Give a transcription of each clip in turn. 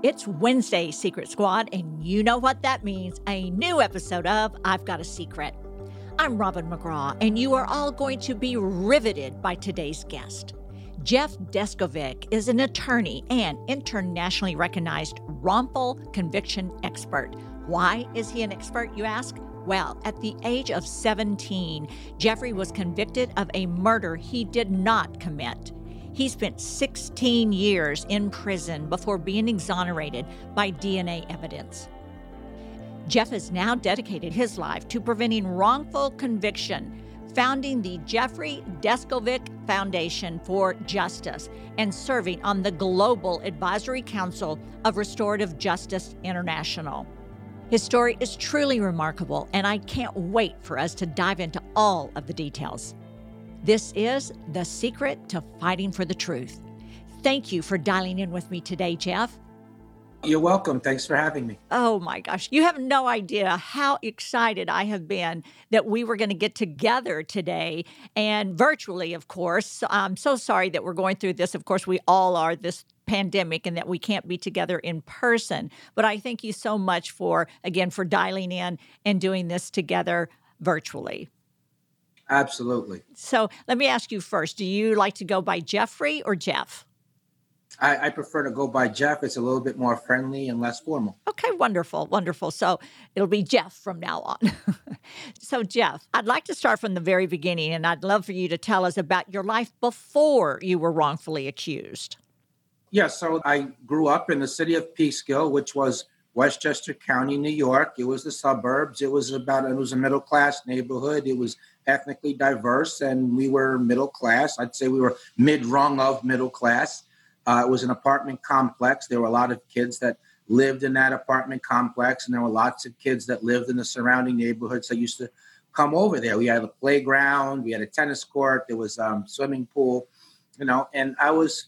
It's Wednesday, Secret Squad, and you know what that means a new episode of I've Got a Secret. I'm Robin McGraw, and you are all going to be riveted by today's guest. Jeff Deskovic is an attorney and internationally recognized wrongful conviction expert. Why is he an expert, you ask? Well, at the age of 17, Jeffrey was convicted of a murder he did not commit. He spent 16 years in prison before being exonerated by DNA evidence. Jeff has now dedicated his life to preventing wrongful conviction, founding the Jeffrey Deskovic Foundation for Justice and serving on the Global Advisory Council of Restorative Justice International. His story is truly remarkable, and I can't wait for us to dive into all of the details. This is the secret to fighting for the truth. Thank you for dialing in with me today, Jeff. You're welcome. Thanks for having me. Oh my gosh. You have no idea how excited I have been that we were going to get together today and virtually, of course. I'm so sorry that we're going through this. Of course, we all are this pandemic and that we can't be together in person. But I thank you so much for, again, for dialing in and doing this together virtually. Absolutely. So let me ask you first do you like to go by Jeffrey or Jeff? I, I, prefer to go by Jeff. It's a little bit more friendly and less formal. Okay, wonderful, wonderful. So it'll be Jeff from now on. so, Jeff, I'd like to start from the very beginning, and I'd love for you to tell us about your life before you were wrongfully accused. Yeah, so I grew up in the city of Peekskill, which was Westchester County, New York. It was the suburbs. It was about it was a middle class neighborhood. It was ethnically diverse, and we were middle class. I'd say we were mid rung of middle class. Uh, it was an apartment complex. There were a lot of kids that lived in that apartment complex, and there were lots of kids that lived in the surrounding neighborhoods that used to come over there. We had a playground, we had a tennis court, there was um, swimming pool, you know. And I was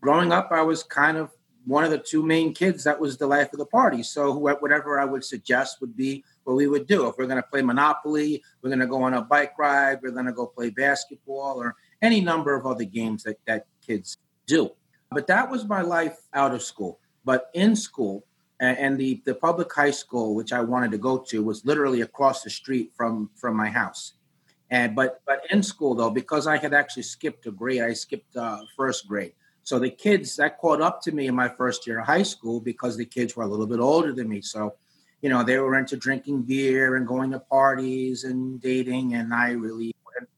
growing up, I was kind of one of the two main kids that was the life of the party. So whatever I would suggest would be what we would do. If we're going to play Monopoly, we're going to go on a bike ride, we're going to go play basketball, or any number of other games that, that kids do. But that was my life out of school. But in school, and the, the public high school which I wanted to go to was literally across the street from from my house. And but but in school though, because I had actually skipped a grade, I skipped uh, first grade. So the kids that caught up to me in my first year of high school because the kids were a little bit older than me. So, you know, they were into drinking beer and going to parties and dating, and I really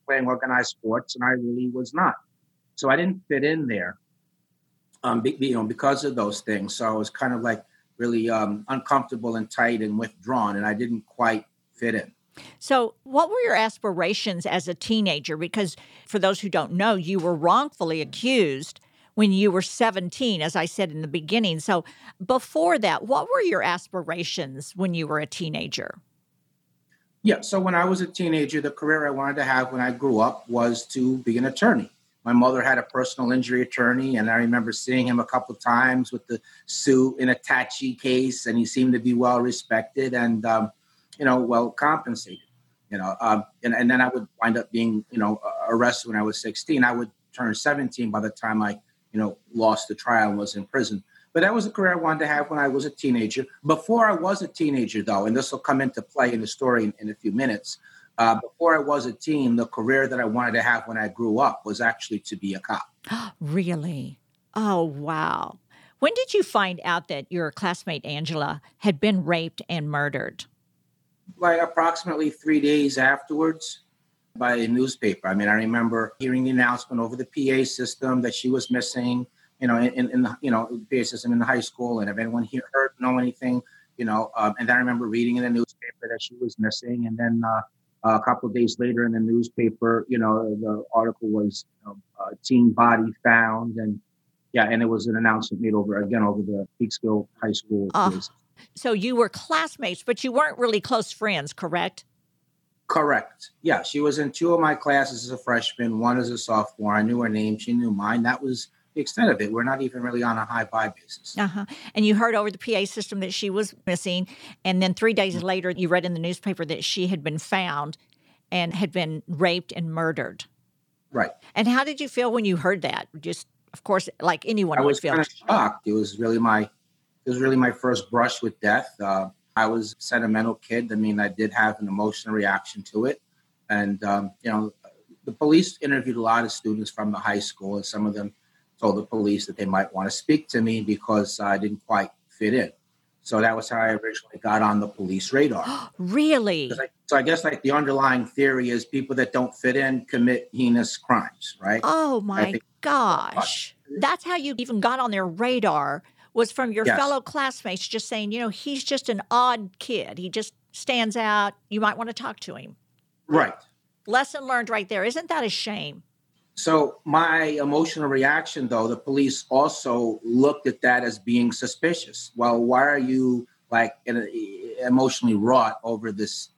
playing organized sports, and I really was not. So I didn't fit in there, um, be, you know, because of those things. So I was kind of like really um, uncomfortable and tight and withdrawn, and I didn't quite fit in. So, what were your aspirations as a teenager? Because for those who don't know, you were wrongfully accused when you were 17, as I said in the beginning. So, before that, what were your aspirations when you were a teenager? Yeah, so when I was a teenager, the career I wanted to have when I grew up was to be an attorney. My mother had a personal injury attorney, and I remember seeing him a couple times with the suit in attaché case, and he seemed to be well respected and, um, you know, well compensated. You know, um, and, and then I would wind up being, you know, arrested when I was 16. I would turn 17 by the time I you know, lost the trial and was in prison. But that was a career I wanted to have when I was a teenager. Before I was a teenager, though, and this will come into play in the story in, in a few minutes. Uh, before I was a teen, the career that I wanted to have when I grew up was actually to be a cop. really? Oh, wow. When did you find out that your classmate Angela had been raped and murdered? Like approximately three days afterwards by a newspaper. I mean, I remember hearing the announcement over the PA system that she was missing, you know, in, in the, you know, PA system in the high school. And if anyone here heard, know anything, you know, um, and then I remember reading in the newspaper that she was missing. And then, uh, Uh, a couple of days later in the newspaper, you know, the article was you know, uh, teen body found, and yeah, and it was an announcement made over again over the Peekskill High School. Uh, so you were classmates, but you weren't really close friends, correct? Correct. Yeah, she was in two of my classes as a freshman, one as a sophomore. I knew her name, she knew mine. That was the extent of it. We're not even really on a high buy basis. Uh-huh. And you heard over the PA system that she was missing. And then three days mm-hmm. later, you read in the newspaper that she had been found and had been raped and murdered. Right. And how did you feel when you heard that? Just, of course, like anyone I was kind of shocked. It was really my, it was really my first brush with death. Uh, I was a sentimental kid. I mean, I did have an emotional reaction to it. And, um, you know, the police interviewed a lot of students from the high school, and some of them told the police that they might want to speak to me because I didn't quite fit in. So that was how I originally got on the police radar. really? I, so I guess like the underlying theory is people that don't fit in commit heinous crimes, right? Oh my gosh. That's how you even got on their radar was from your yes. fellow classmates just saying, you know, he's just an odd kid. He just stands out. You might want to talk to him. Right. Lesson learned right there. Isn't that a shame? So my emotional reaction, though, the police also looked at that as being suspicious. Well, why are you like emotionally wrought over this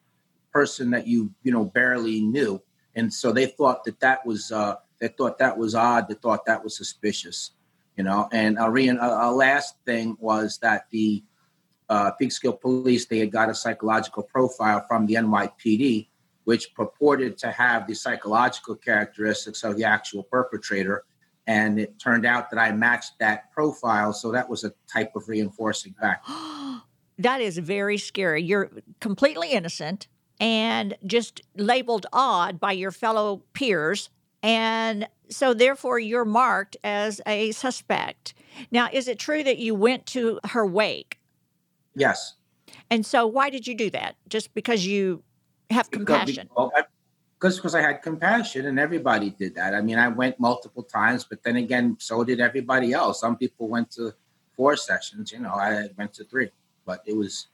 person that you you know barely knew? And so they thought that that was uh, they thought that was odd. They thought that was suspicious you know. And a, re- a last thing was that the uh, Peekskill Police they had got a psychological profile from the NYPD, which purported to have the psychological characteristics of the actual perpetrator. And it turned out that I matched that profile, so that was a type of reinforcing factor. that is very scary. You're completely innocent and just labeled odd by your fellow peers and so, therefore, you're marked as a suspect. Now, is it true that you went to her wake? Yes. And so, why did you do that? Just because you have compassion? Because because I had compassion, and everybody did that. I mean, I went multiple times, but then again, so did everybody else. Some people went to four sessions. You know, I went to three, but it was.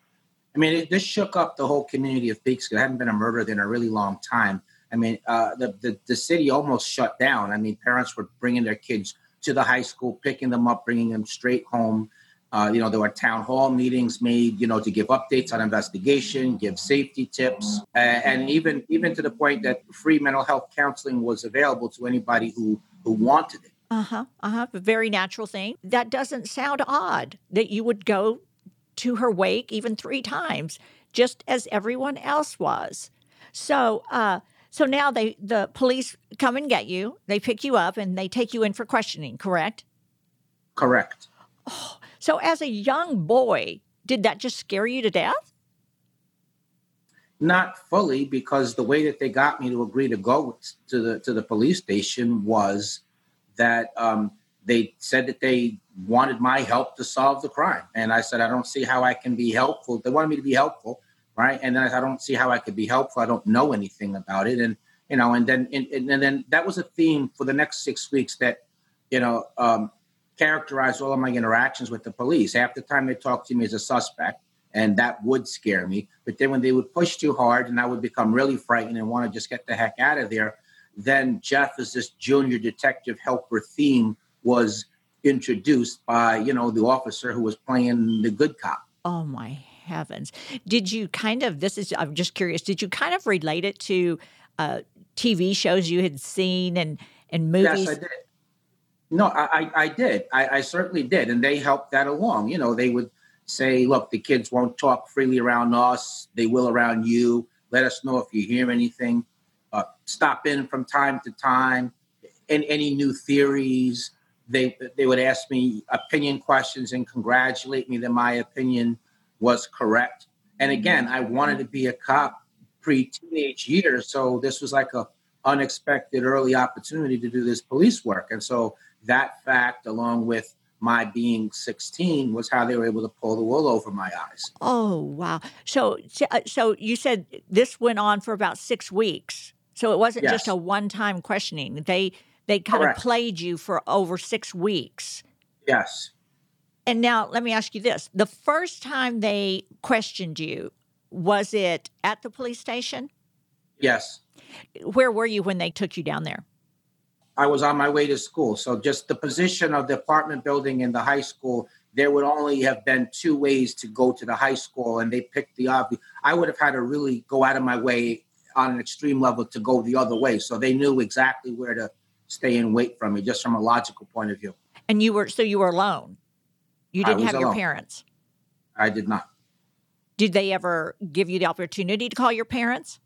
I mean, it, this shook up the whole community of Peaks. There hadn't been a murder in a really long time I mean, uh, the, the, the city almost shut down. I mean, parents were bringing their kids to the high school, picking them up, bringing them straight home. Uh, you know, there were town hall meetings made, you know, to give updates on investigation, give safety tips, uh, and even even to the point that free mental health counseling was available to anybody who who wanted it. Uh huh. Uh huh. Very natural thing. That doesn't sound odd that you would go to her wake even three times, just as everyone else was. So, uh, so now they the police come and get you. They pick you up and they take you in for questioning, correct? Correct. Oh, so as a young boy, did that just scare you to death? Not fully, because the way that they got me to agree to go to the to the police station was that um, they said that they wanted my help to solve the crime, and I said I don't see how I can be helpful. They wanted me to be helpful, right? And then I don't see how I could be helpful. I don't know anything about it, and you know, and then and, and then that was a theme for the next six weeks that you know um, characterized all of my interactions with the police. Half the time they talked to me as a suspect, and that would scare me. But then when they would push too hard, and I would become really frightened and want to just get the heck out of there, then Jeff as this junior detective helper theme was introduced by you know the officer who was playing the good cop. Oh my heavens. Did you kind of, this is, I'm just curious, did you kind of relate it to uh, TV shows you had seen and, and movies? Yes, I did. No, I, I did. I, I certainly did. And they helped that along. You know, they would say, look, the kids won't talk freely around us, they will around you. Let us know if you hear anything. Uh, stop in from time to time. And any new theories, they they would ask me opinion questions and congratulate me that my opinion was correct. And again, I wanted to be a cop pre-teenage years, so this was like a unexpected early opportunity to do this police work. And so that fact, along with my being 16 was how they were able to pull the wool over my eyes. Oh, wow. So uh, so you said this went on for about 6 weeks. So it wasn't yes. just a one-time questioning. They they kind Correct. of played you for over 6 weeks. Yes. And now let me ask you this. The first time they questioned you, was it at the police station? Yes. Where were you when they took you down there? I was on my way to school. So just the position of the apartment building in the high school, there would only have been two ways to go to the high school, and they picked the obvious. I would have had to really go out of my way on an extreme level to go the other way. So they knew exactly where to stay and wait from me, just from a logical point of view. And you were so you were alone. You didn't have alone. your parents. I did not. Did they ever give you the opportunity to call your parents?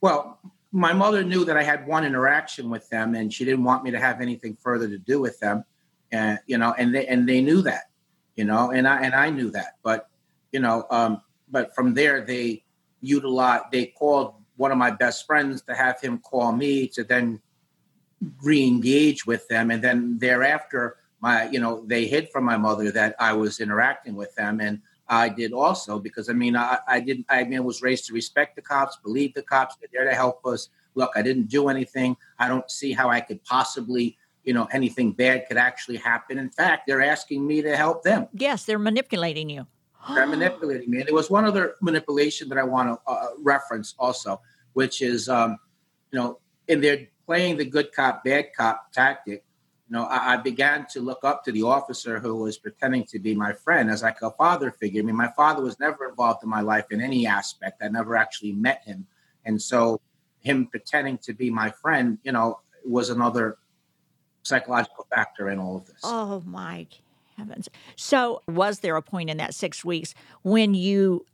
Well, my mother knew that I had one interaction with them, and she didn't want me to have anything further to do with them. And you know, and they and they knew that, you know, and I and I knew that. But you know, um, but from there they utilized. They called one of my best friends to have him call me to then re-engage with them, and then thereafter, my you know, they hid from my mother that I was interacting with them, and I did also because I mean I, I didn't I mean was raised to respect the cops, believe the cops, they're there to help us. Look, I didn't do anything. I don't see how I could possibly, you know, anything bad could actually happen. In fact, they're asking me to help them. Yes, they're manipulating you. they're manipulating me. And there was one other manipulation that I want to uh, reference also, which is, um, you know, in their playing the good cop, bad cop tactic you know, I, I, began to look up to the officer who was pretending to be my friend as like a father figure. I mean, my father was never involved in my life in any aspect. I never actually met him. And so him pretending to be my friend, you know, was another psychological factor in all of this. Oh my heavens. So was there a point in that six weeks when you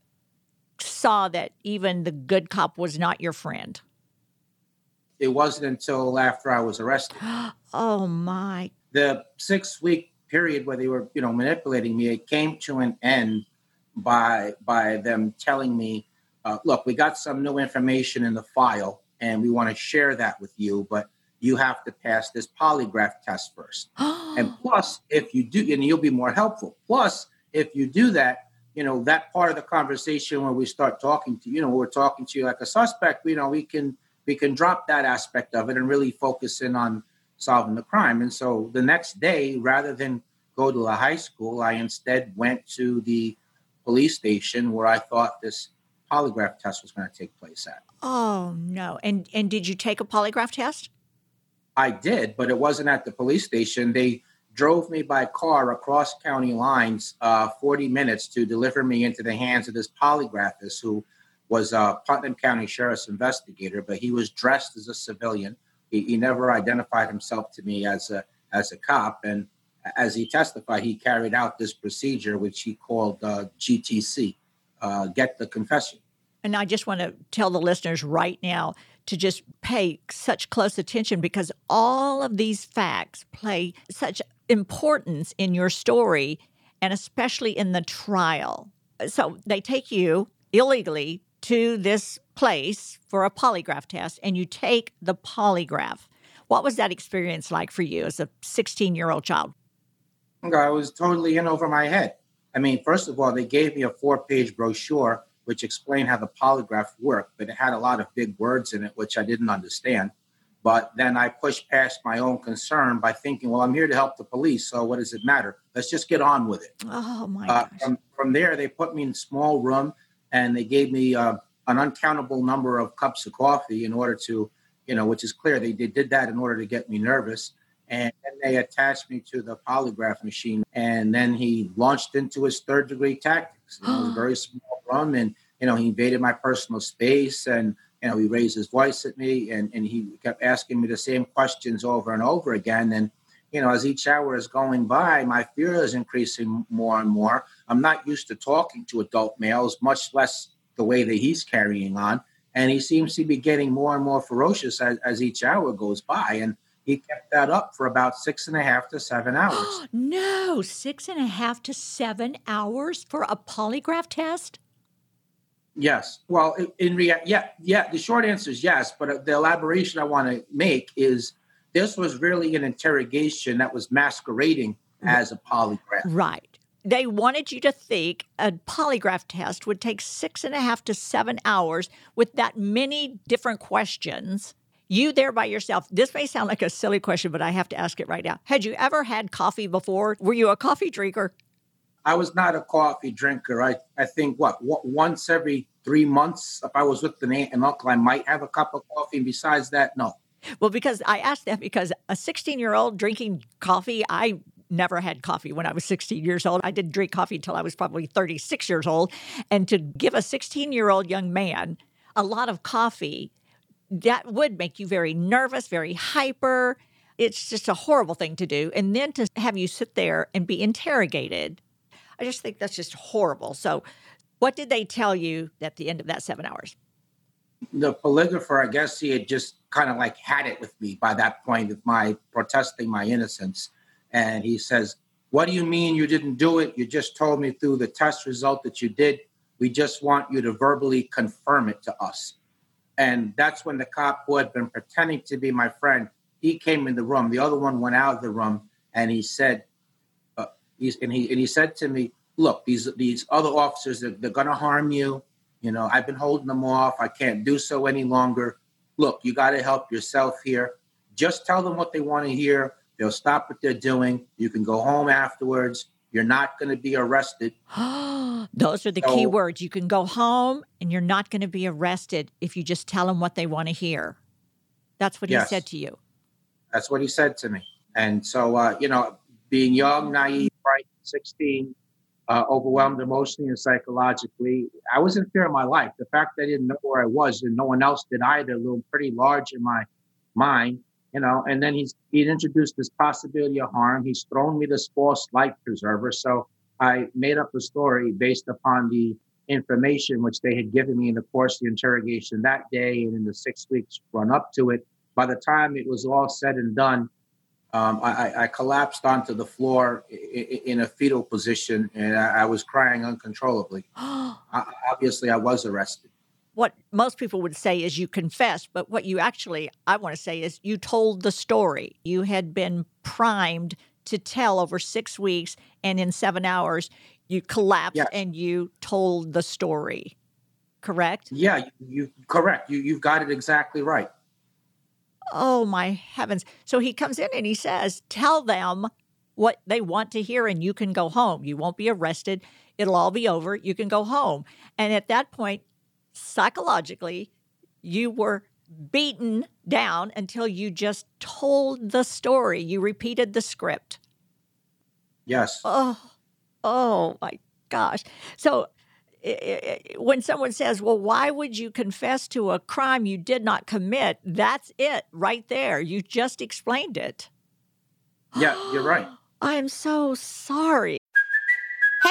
saw that even the good cop was not your friend? it wasn't until after I was arrested. oh my! The six week period where they were, you know, manipulating me, it came to an end by by them telling me, uh, "Look, we got some new information in the file, and we want to share that with you, but." You have to pass this polygraph test first. and plus, if you do, and you'll be more helpful. Plus, if you do that, you know, that part of the conversation where we start talking to, you know, we're talking to you like a suspect, you know, we can we can drop that aspect of it and really focus in on solving the crime. And so the next day, rather than go to a high school, I instead went to the police station where I thought this polygraph test was going to take place at. Oh no! And and did you take a polygraph test? I did, but it wasn't at the police station. They drove me by car across county lines, uh, 40 minutes to deliver me into the hands of this polygraphist who was a Putnam County Sheriff's investigator, but he was dressed as a civilian. He, he never identified himself to me as a as a cop, and as he testified, he carried out this procedure, which he called uh, GTC, uh, get the confession. And I just want to tell the listeners right now to just pay such close attention because all of these facts play such importance in your story and especially in the trial. So they take you illegally to this place for a polygraph test and you take the polygraph. What was that experience like for you as a 16 year old child? I was totally in over my head. I mean, first of all, they gave me a four page brochure which explained how the polygraph worked, but it had a lot of big words in it, which I didn't understand. But then I pushed past my own concern by thinking, well, I'm here to help the police, so what does it matter? Let's just get on with it. Oh, my uh, from, from there, they put me in a small room and they gave me uh, an uncountable number of cups of coffee in order to, you know, which is clear they, they did that in order to get me nervous. And then they attached me to the polygraph machine, and then he launched into his third degree tactics. It was a very small room, and you know he invaded my personal space, and you know he raised his voice at me, and and he kept asking me the same questions over and over again, and you know, as each hour is going by, my fear is increasing more and more. I'm not used to talking to adult males, much less the way that he's carrying on. And he seems to be getting more and more ferocious as, as each hour goes by. And he kept that up for about six and a half to seven hours. no, six and a half to seven hours for a polygraph test? Yes. Well, in reality, yeah, yeah. The short answer is yes, but uh, the elaboration I want to make is this was really an interrogation that was masquerading as a polygraph. Right. They wanted you to think a polygraph test would take six and a half to seven hours with that many different questions. You there by yourself. This may sound like a silly question, but I have to ask it right now. Had you ever had coffee before? Were you a coffee drinker? I was not a coffee drinker. I, I think what, what once every three months, if I was with an aunt and uncle, I might have a cup of coffee. And besides that, no. Well, because I asked that because a 16 year old drinking coffee, I never had coffee when I was 16 years old. I didn't drink coffee until I was probably 36 years old. And to give a 16 year old young man a lot of coffee, that would make you very nervous, very hyper. It's just a horrible thing to do. And then to have you sit there and be interrogated, I just think that's just horrible. So, what did they tell you at the end of that seven hours? The polygrapher, I guess he had just kind of like had it with me by that point with my protesting my innocence. And he says, What do you mean you didn't do it? You just told me through the test result that you did. We just want you to verbally confirm it to us. And that's when the cop who had been pretending to be my friend, he came in the room. The other one went out of the room and he said, uh, he's, and he and he said to me, "Look, these these other officers, they're, they're going to harm you. You know, I've been holding them off. I can't do so any longer. Look, you got to help yourself here. Just tell them what they want to hear. They'll stop what they're doing. You can go home afterwards. You're not going to be arrested. Those are the so, key words. You can go home and you're not going to be arrested if you just tell them what they want to hear. That's what yes, he said to you. That's what he said to me. And so, uh, you know, being young, naive, right, 16, uh, overwhelmed emotionally and psychologically, I was in fear of my life. The fact that I didn't know where I was and no one else did either loomed pretty large in my mind you know, and then he's he introduced this possibility of harm. He's thrown me this false life preserver. So I made up a story based upon the information which they had given me in the course of the interrogation that day and in the six weeks run up to it. By the time it was all said and done, um, I, I, collapsed onto the floor in a fetal position and I, was crying uncontrollably. Obviously, I was arrested what most people would say is you confessed, but what you actually, I want to say, is you told the story. You had been primed to tell over six weeks, and in seven hours, you collapsed yes. and you told the story. Correct? Yeah, you correct. You you've got it exactly right. Oh my heavens! So he comes in and he says, "Tell them what they want to hear, and you can go home. You won't be arrested. It'll all be over. You can go home." And at that point, psychologically, you were beaten down until you just told the story. You repeated the script. Yes. Oh, oh my gosh. So when someone says, well, why would you confess to a crime you did not commit? That's it right there. You just explained it. Yeah, you're right. I'm so sorry.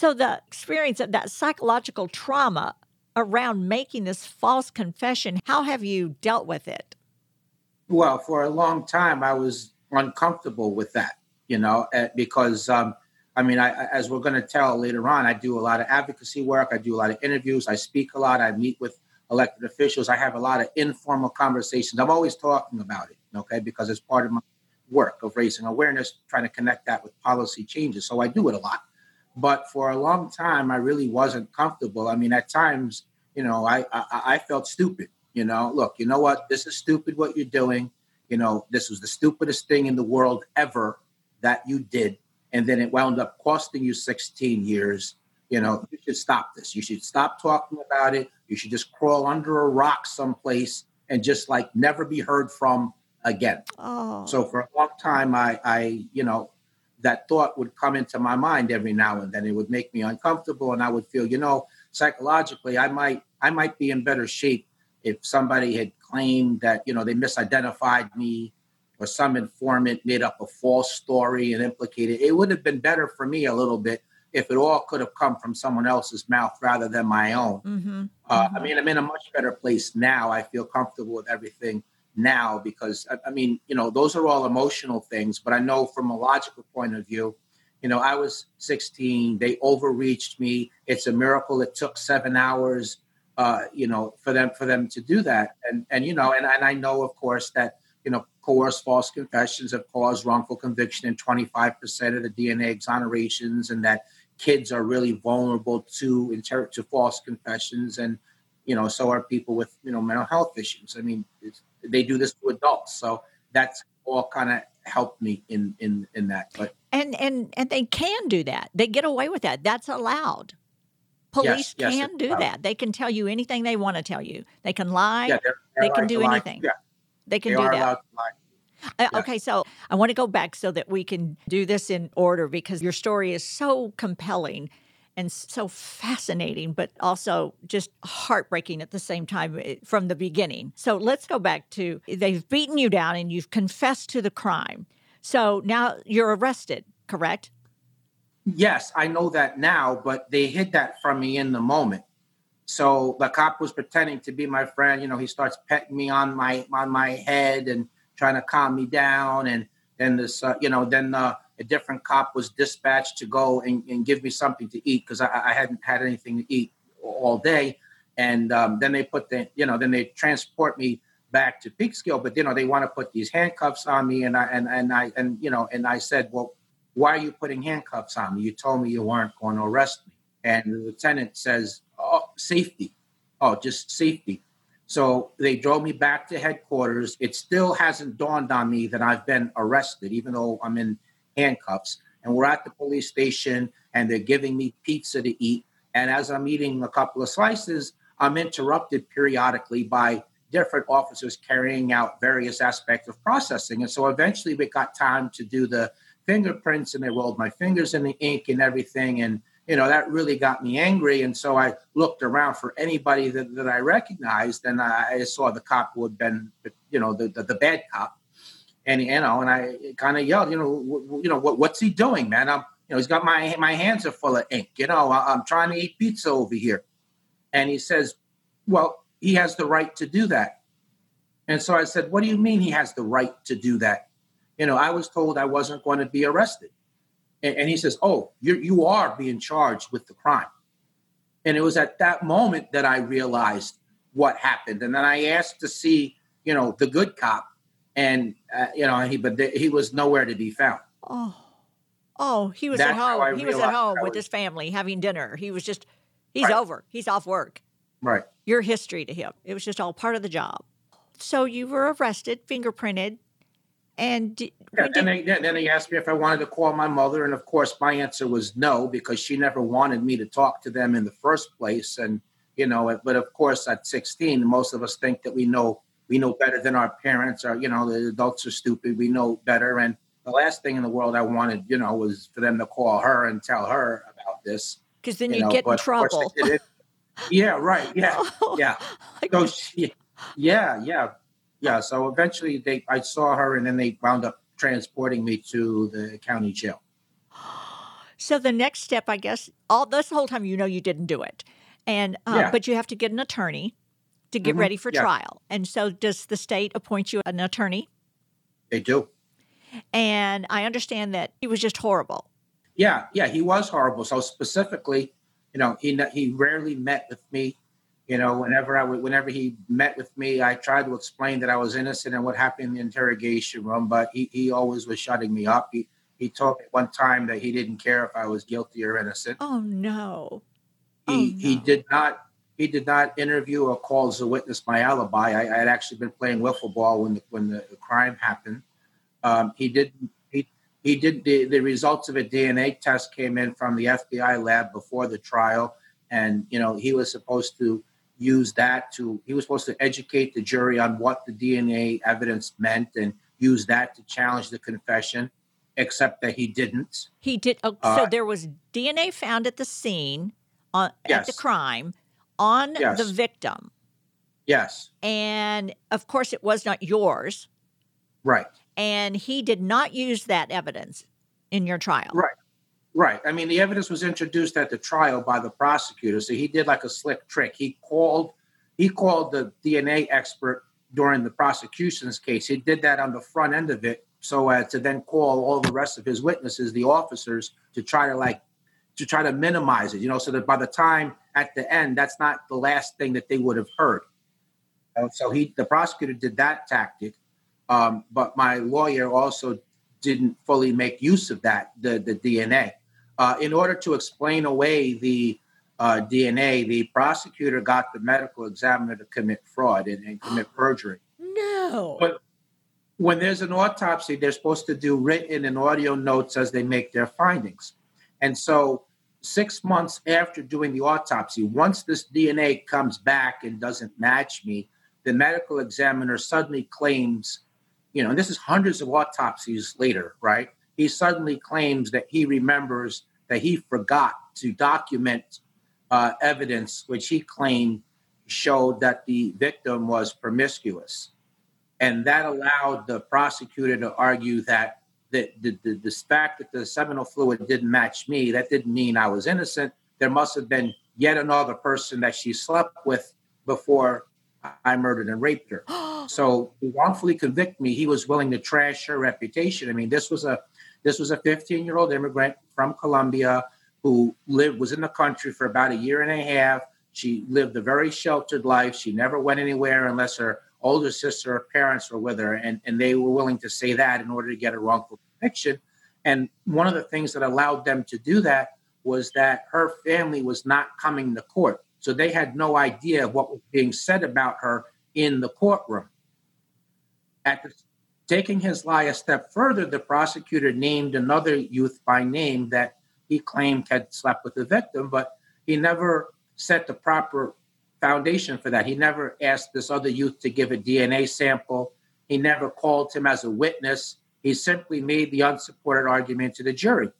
So the experience of that psychological trauma around making this false confession, how have you dealt with it? Well, for a long time, I was uncomfortable with that, you know, eh, because, um, I mean, I, as we're going to tell later on, I do a lot of advocacy work. I do a lot of interviews. I speak a lot. I meet with elected officials. I have a lot of informal conversations. I'm always talking about it, okay, because it's part of my work of raising awareness, trying to connect that with policy changes. So I do it a lot. But for a long time, I really wasn't comfortable. I mean, at times, you know, I, I, I felt stupid. You know, look, you know what? This is stupid what you're doing. You know, this was the stupidest thing in the world ever that you did. And then it wound up costing you 16 years. You know, you should stop this. You should stop talking about it. You should just crawl under a rock someplace and just like never be heard from again. Oh. So for a long time, I, I, you know, that thought would come into my mind every now and then. It would make me uncomfortable, and I would feel, you know, psychologically, I might I might be in better shape if somebody had claimed that you know they misidentified me or some informant made up a false story and implicated. It would have been better for me a little bit if it all could have come from someone else's mouth rather than my own. Mm-hmm. Uh, mm-hmm. I mean, I'm in a much better place now. I feel comfortable with everything now because I, I, mean, you know, those are all emotional things, but I know from a logical point of view, you know, I was 16, they overreached me. It's a miracle it took seven hours, uh, you know, for them for them to do that. And and you know, and, and I know of course that, you know, coerced false confessions have caused wrongful conviction in 25% of the DNA exonerations and that kids are really vulnerable to inter- to false confessions and you know so are people with you know mental health issues i mean they do this to adults. So that's all kind of helped me in in in that but and and and they can do that. They get away with that. That's allowed. Police yes, can do that. They can tell you anything they want to tell you. They can lie. Yeah, they're, they're they can do anything. Yeah. they can they do that. uh, okay, so I want to go back so that we can do this in order because your story is so compelling and so fascinating, but also just heartbreaking at the same time eh, from the beginning. So let's go back to they've beaten you down and you've confessed to the crime. So now you're arrested, correct? Yes, I know that now, but they hid that from me in the moment. So the cop was pretending to be my friend. You know, he starts petting me on my on my head and trying to calm me down. And then this, uh, you know, then uh, a different cop was dispatched to go and, and give me something to eat because I, I, hadn't had anything to eat all day. And um, then they put the, you know, then they transport me back to Peekskill, but you know, they want to put these handcuffs on me. And I, and, and I, and, you know, and I said, well, why are you putting handcuffs on me? You told me you weren't going to arrest me. And the lieutenant says, oh, safety. Oh, just safety. So they drove me back to headquarters. It still hasn't dawned on me that I've been arrested, even though I'm in handcuffs. And we're at the police station and they're giving me pizza to eat. And as I'm eating a couple of slices, I'm interrupted periodically by different officers carrying out various aspects of processing. And so eventually we got time to do the fingerprints and they rolled my fingers in the ink and everything. And you know that really got me angry and so i looked around for anybody that, that i recognized and i saw the cop who had been you know the, the, the bad cop and you know and i kind of yelled you know w- you know what, what's he doing man? I'm you know he's got my my hands are full of ink you know I, i'm trying to eat pizza over here. And he says well he has the right to do that. And so i said what do you mean he has the right to do that? You know i was told i wasn't going to be arrested. And, and he says, "Oh, you you are being charged with the crime." And it was at that moment that I realized what happened. And then I asked to see, you know, the good cop, and uh, you know, he but the, he was nowhere to be found. Oh, oh, he was That's at home. He was at home with was, his family having dinner. He was just, he's right. over. He's off work. Right. Your history to him. It was just all part of the job. So you were arrested, fingerprinted, and did, yeah, then, they, then he asked me if I wanted to call my mother, and of course, my answer was no because she never wanted me to talk to them in the first place. And you know, but of course, at 16, most of us think that we know we know better than our parents. Or you know, the adults are stupid. We know better. And the last thing in the world I wanted, you know, was for them to call her and tell her about this. Because then you, you know, get in trouble. yeah, right. Yeah, oh, yeah. So she, yeah, yeah yeah. So eventually, they I saw her, and then they wound up transporting me to the county jail. So the next step, I guess, all this whole time you know you didn't do it, and uh, yeah. but you have to get an attorney to get mm-hmm. ready for yeah. trial. And so, does the state appoint you an attorney? They do. And I understand that he was just horrible. Yeah, yeah, he was horrible. So specifically, you know, he he rarely met with me you know, whenever I would, whenever he met with me, I tried to explain that I was innocent and what happened in the interrogation room, but he, he always was shutting me up. He he told me one time that he didn't care if I was guilty or innocent. Oh no. He oh, no. he did not he did not interview or call as a witness my alibi. I, I had actually been playing wiffle ball when the, when the crime happened. Um, he didn't he he did the, the results of a DNA test came in from the FBI lab before the trial, and you know he was supposed to use that to he was supposed to educate the jury on what the DNA evidence meant and use that to challenge the confession. except that he didn't. He did. Oh, uh, so there was DNA found at the scene on, yes. at the crime on yes. the victim. Yes. And of course, it was not yours. Right. And he did not use that evidence in your trial. Right. Right. I mean, the evidence was introduced at the trial by the prosecutor. So he did like a slick trick. He called he called the DNA expert during the prosecution's case. He did that on the front end of it so as to then call all the rest of his witnesses, the officers, to try to like to try to minimize it, you know, so that by the time at the end, that's not the last thing that they would have heard. And so he, the prosecutor, did that tactic, um, but my lawyer also didn't fully make use of that the the DNA. Uh, in order to explain away the uh, DNA, the prosecutor got the medical examiner to commit fraud and, and commit perjury. No. But when there's an autopsy, they're supposed to do written and audio notes as they make their findings. And so, six months after doing the autopsy, once this DNA comes back and doesn't match me, the medical examiner suddenly claims, you know, and this is hundreds of autopsies later, right? He suddenly claims that he remembers that he forgot to document uh, evidence which he claimed showed that the victim was promiscuous. And that allowed the prosecutor to argue that the, the, the, the fact that the seminal fluid didn't match me, that didn't mean I was innocent. There must have been yet another person that she slept with before I murdered and raped her. so to wrongfully convict me, he was willing to trash her reputation. I mean, this was a this was a 15 year old immigrant from Colombia who lived was in the country for about a year and a half. She lived a very sheltered life. She never went anywhere unless her older sister or parents were with her, and, and they were willing to say that in order to get a wrongful conviction. And one of the things that allowed them to do that was that her family was not coming to court. So they had no idea what was being said about her in the courtroom. At the, taking his lie a step further, the prosecutor named another youth by name that he claimed had slept with the victim, but he never set the proper foundation for that. He never asked this other youth to give a DNA sample. He never called him as a witness. He simply made the unsupported argument to the jury.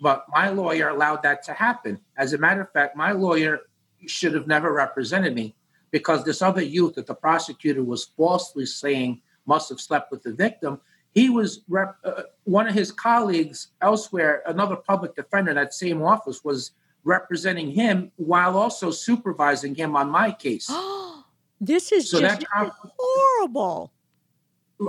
But my lawyer allowed that to happen. As a matter of fact, my lawyer should have never represented me because this other youth that the prosecutor was falsely saying must have slept with the victim he was rep, uh, one of his colleagues elsewhere, another public defender in that same office, was representing him while also supervising him on my case. this is so just horrible.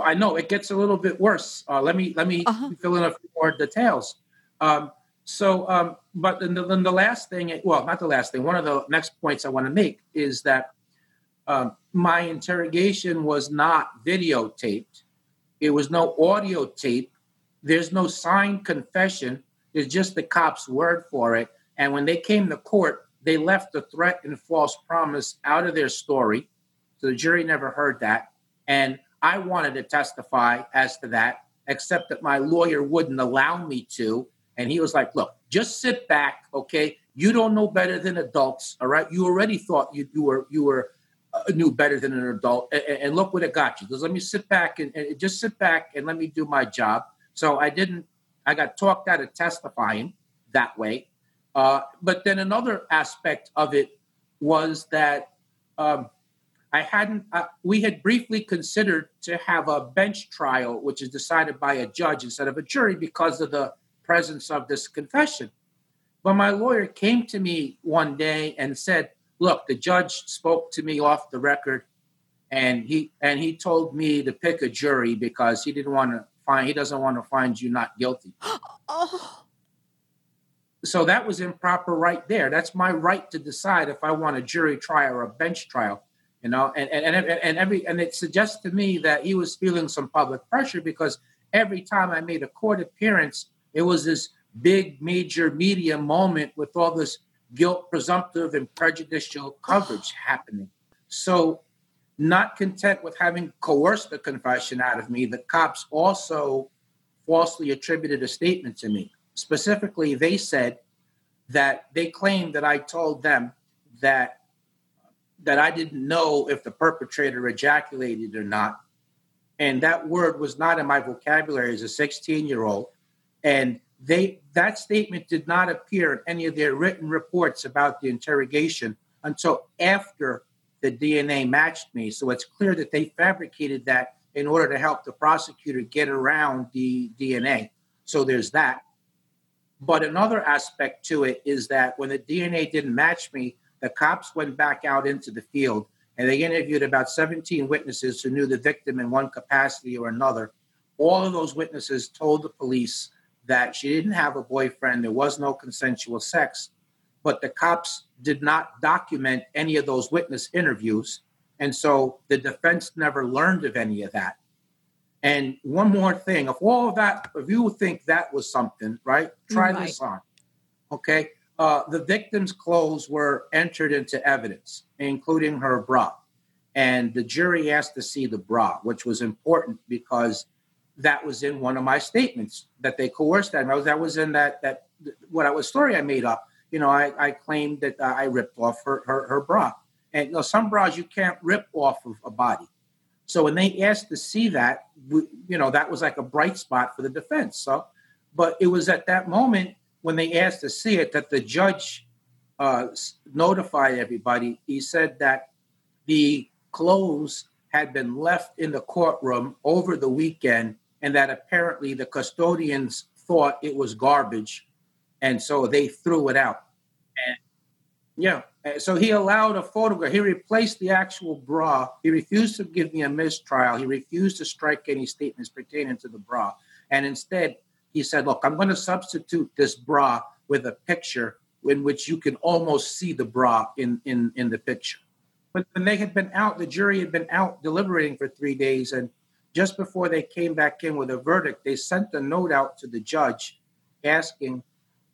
I know it gets a little bit worse. Uh, let me let me uh-huh. fill in a few more details. Um, so, um, but then the, then the, last thing, well, not the last thing. One of the next points I want to make is that um, my interrogation was not videotaped. It was no audio tape. There's no signed confession. There's just the cop's word for it. And when they came to court, they left the threat and false promise out of their story. So the jury never heard that. And I wanted to testify as to that, except that my lawyer wouldn't allow me to. And he was like, look, just sit back, okay? You don't know better than adults, all right? You already thought you, you were you were uh, knew better than an adult. And, and, look what it got you. Because let me sit back and, and, just sit back and let me do my job. So I didn't, I got talked out of testifying that way. Uh, but then another aspect of it was that um, I hadn't, uh, we had briefly considered to have a bench trial, which is decided by a judge instead of a jury because of the presence of this confession. But my lawyer came to me one day and said, look, the judge spoke to me off the record, and he and he told me to pick a jury because he didn't want to find he doesn't want to find you not guilty. oh. So that was improper right there. That's my right to decide if I want a jury trial or a bench trial. You know, and and and, and every and it suggests to me that he was feeling some public pressure because every time I made a court appearance, it was this big major media moment with all this guilt presumptive and prejudicial coverage happening. So, not content with having coerced the confession out of me, the cops also falsely attributed a statement to me. Specifically, they said that they claimed that I told them that that I didn't know if the perpetrator ejaculated or not. And that word was not in my vocabulary as a 16 year old. And they that statement did not appear in any of their written reports about the interrogation until after the DNA matched me. So it's clear that they fabricated that in order to help the prosecutor get around the DNA. So there's that. But another aspect to it is that when the DNA didn't match me, the cops went back out into the field and they interviewed about 17 witnesses who knew the victim in one capacity or another. All of those witnesses told the police that she didn't have a boyfriend, there was no consensual sex, but the cops did not document any of those witness interviews. And so the defense never learned of any of that. And one more thing, if all of that, if you think that was something, right, try right. this on. Okay. Uh, the victim's clothes were entered into evidence, including her bra. And the jury asked to see the bra, which was important because that was in one of my statements that they coerced that. was that was in that that what I was story I made up. You know, I, I claimed that I ripped off her, her, her bra, and you know, some bras you can't rip off of a body. So when they asked to see that, you know, that was like a bright spot for the defense. So, but it was at that moment when they asked to see it that the judge uh, notified everybody. He said that the clothes had been left in the courtroom over the weekend and that apparently the custodians thought it was garbage, and so they threw it out. And yeah, uh, so he allowed a photograph. He replaced the actual bra. He refused to give me a mistrial. He refused to strike any statements pertaining to the bra, and instead he said, "Look, I'm going to substitute this bra with a picture in which you can almost see the bra in in in the picture." But when they had been out, the jury had been out deliberating for three days, and just before they came back in with a verdict, they sent a note out to the judge asking,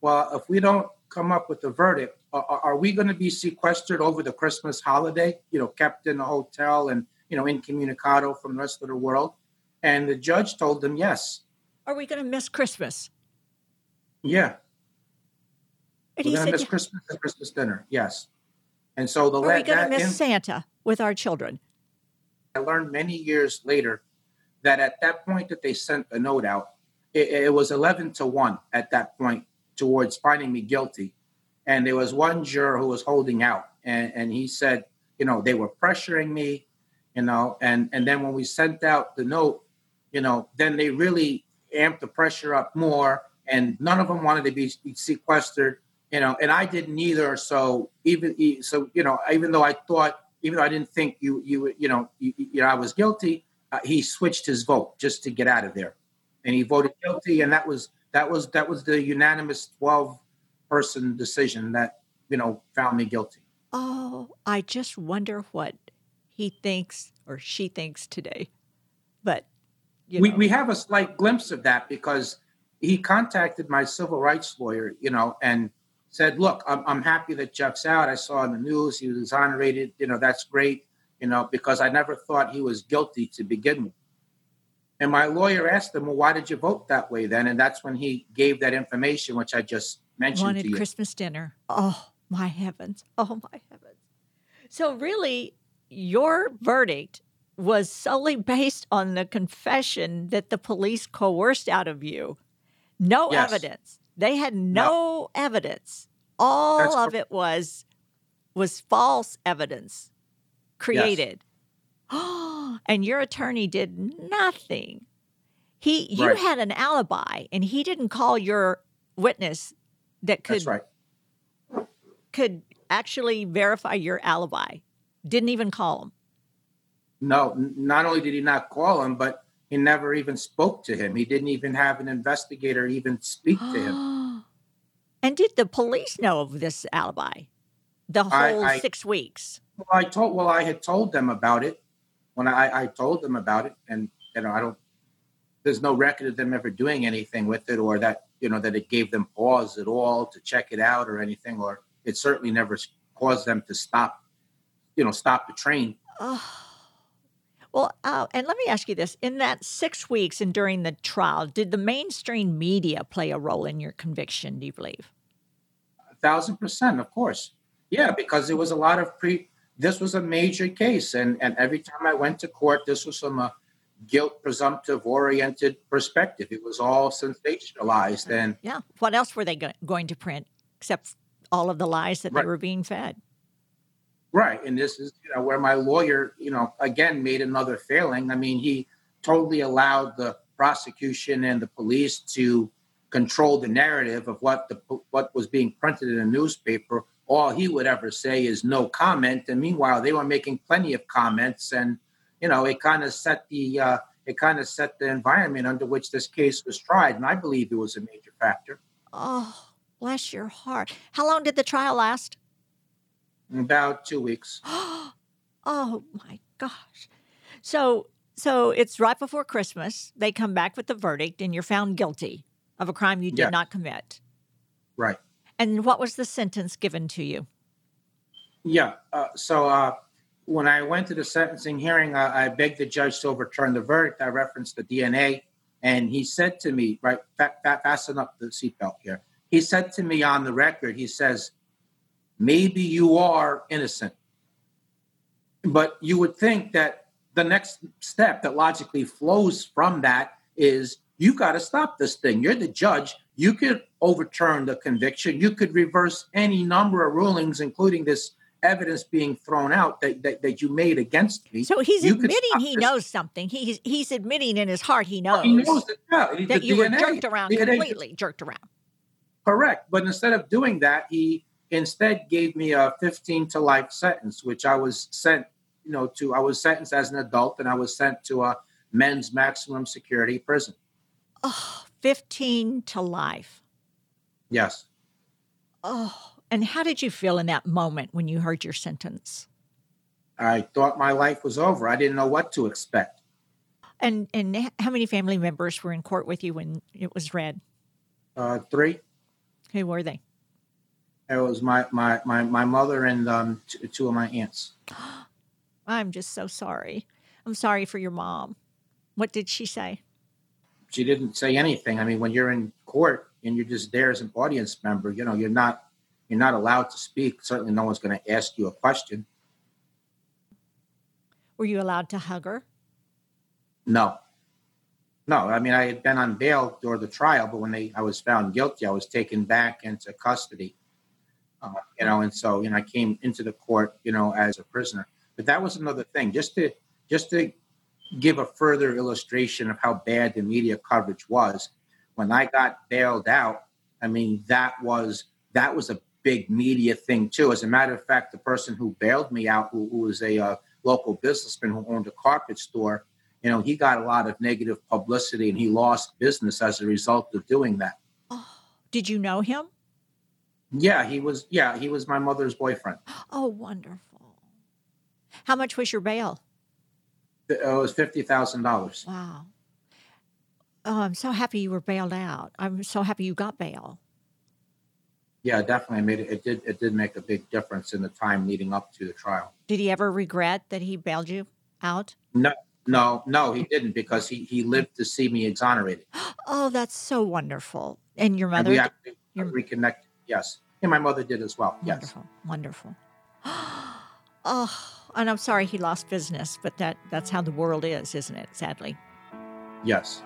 well, if we don't come up with a verdict, are, are we going to be sequestered over the Christmas holiday, you know, kept in a hotel and, you know, incommunicado from the rest of the world? And the judge told them yes. Are we going to miss Christmas? Yeah. And We're going to miss Christmas and Christmas dinner. Yes. And so the are we going to miss in- Santa with our children? I learned many years later that at that point that they sent the note out, it, it was 11 to 1 at that point towards finding me guilty. And there was one juror who was holding out, and, and he said, you know, they were pressuring me, you know, and, and then when we sent out the note, you know, then they really amped the pressure up more, and none of them wanted to be sequestered, you know, and I didn't either. So even so, you know, even though I thought, even though I didn't think you you you know you, you know I was guilty, uh, he switched his vote just to get out of there, and he voted guilty, and that was that was that was the unanimous twelve person decision that you know found me guilty. Oh, I just wonder what he thinks or she thinks today, but you know. we we have a slight glimpse of that because he contacted my civil rights lawyer, you know, and said, "Look, I'm, I'm happy that Jeff's out. I saw in the news he was exonerated. You know, that's great you know, because I never thought he was guilty to begin with. And my lawyer asked him, "Well, why did you vote that way then?" And that's when he gave that information, which I just mentioned Wanted. Christmas dinner. Oh my heavens! Oh my heavens! So really, your verdict was solely based on the confession that the police coerced out of you. No yes. evidence. They had no, no. evidence. All That's of it was was false evidence created. Yes. and your attorney did nothing. He you right. had an alibi and he didn't call your witness that could right. could actually verify your alibi. Didn't even call him. No, not only did he not call him, but he never even spoke to him. He didn't even have an investigator even speak to him. and did the police know of this alibi? The whole I, I, six weeks. Well, I told well, I had told them about it when I, I told them about it, and you know, I don't. There's no record of them ever doing anything with it, or that you know that it gave them pause at all to check it out or anything, or it certainly never caused them to stop, you know, stop the train. Oh. Well, uh, and let me ask you this: in that six weeks and during the trial, did the mainstream media play a role in your conviction? Do you believe? A thousand percent, of course. Yeah, because there was a lot of pre this was a major case, and and every time I went to court, this was from a guilt presumptive oriented perspective. It was all sensationalized. And yeah, what else were they go- going to print except all of the lies that right. they were being fed? Right. And this is, you know, where my lawyer, you know, again made another failing. I mean, he totally allowed the prosecution and the police to control the narrative of what the what was being printed in a newspaper. All he would ever say is no comment. And meanwhile, they were making plenty of comments and you know, it kind of set the uh, it kind of set the environment under which this case was tried, and I believe it was a major factor. Oh, bless your heart! How long did the trial last? About two weeks. oh my gosh! So, so it's right before Christmas. They come back with the verdict, and you're found guilty of a crime you did yes. not commit. Right. And what was the sentence given to you? Yeah. Uh, so uh, when I went to the sentencing hearing, I, I, begged the judge to overturn the verdict. I referenced the DNA, and he said to me, right, fa- fa- fasten up the seatbelt here. He said to me on the record, he says, maybe you are innocent. But you would think that the next step that logically flows from that is you got to stop this thing. You're the judge. You could overturn the conviction. You could reverse any number of rulings, including this evidence being thrown out that, that, that you made against me. So he's admitting he this. knows something. He's he's admitting in his heart he knows, he knows that, yeah, that you DNA, were jerked around DNA, completely, jerked around. Correct. But instead of doing that, he instead gave me a 15 to life sentence, which I was sent, you know, to I was sentenced as an adult and I was sent to a men's maximum security prison. Oh, 15 to life. Yes. Oh and how did you feel in that moment when you heard your sentence? I thought my life was over. I didn't know what to expect. And and how many family members were in court with you when it was read? Uh, three. Who were they? It was my my my, my mother and um, t- two of my aunts. I'm just so sorry. I'm sorry for your mom. What did she say? She didn't say anything. I mean, when you're in court and you're just there as an audience member, you know, you're not you're not allowed to speak. Certainly, no one's going to ask you a question. Were you allowed to hug her? No. No, I mean, I had been on bail during the trial, but when they, I was found guilty, I was taken back into custody. Uh, you know, and so you know, I came into the court, you know, as a prisoner. But that was another thing, just to just to give a further illustration of how bad the media coverage was. When I got bailed out, I mean, that was that was a big media thing too. As a matter of fact, the person who bailed me out, who, who was a uh, local businessman who owned a carpet store, you know, he got a lot of negative publicity and he lost business as a result of doing that. Oh, did you know him? Yeah, he was. Yeah, he was my mother's boyfriend. Oh, wonderful. How much was your bail? It was fifty thousand dollars. Wow. Oh, I'm so happy you were bailed out. I'm so happy you got bail yeah, definitely made it. It did. It did make a big difference in the time leading up to the trial. Did he ever regret that he bailed you out? No, no, no, he didn't because he he lived to see me exonerated. Oh, that's so wonderful. And your mother? And we your... reconnected. Yes, and my mother did as well. Wonderful, yes. wonderful. oh, and I'm sorry he lost business, but that that's how the world is, isn't it? Sadly. Yes.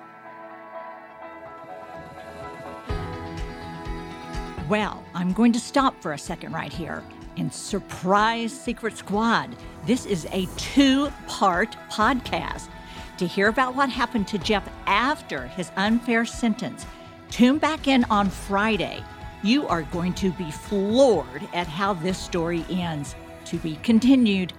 Well, I'm going to stop for a second right here and surprise Secret Squad. This is a two part podcast. To hear about what happened to Jeff after his unfair sentence, tune back in on Friday. You are going to be floored at how this story ends. To be continued.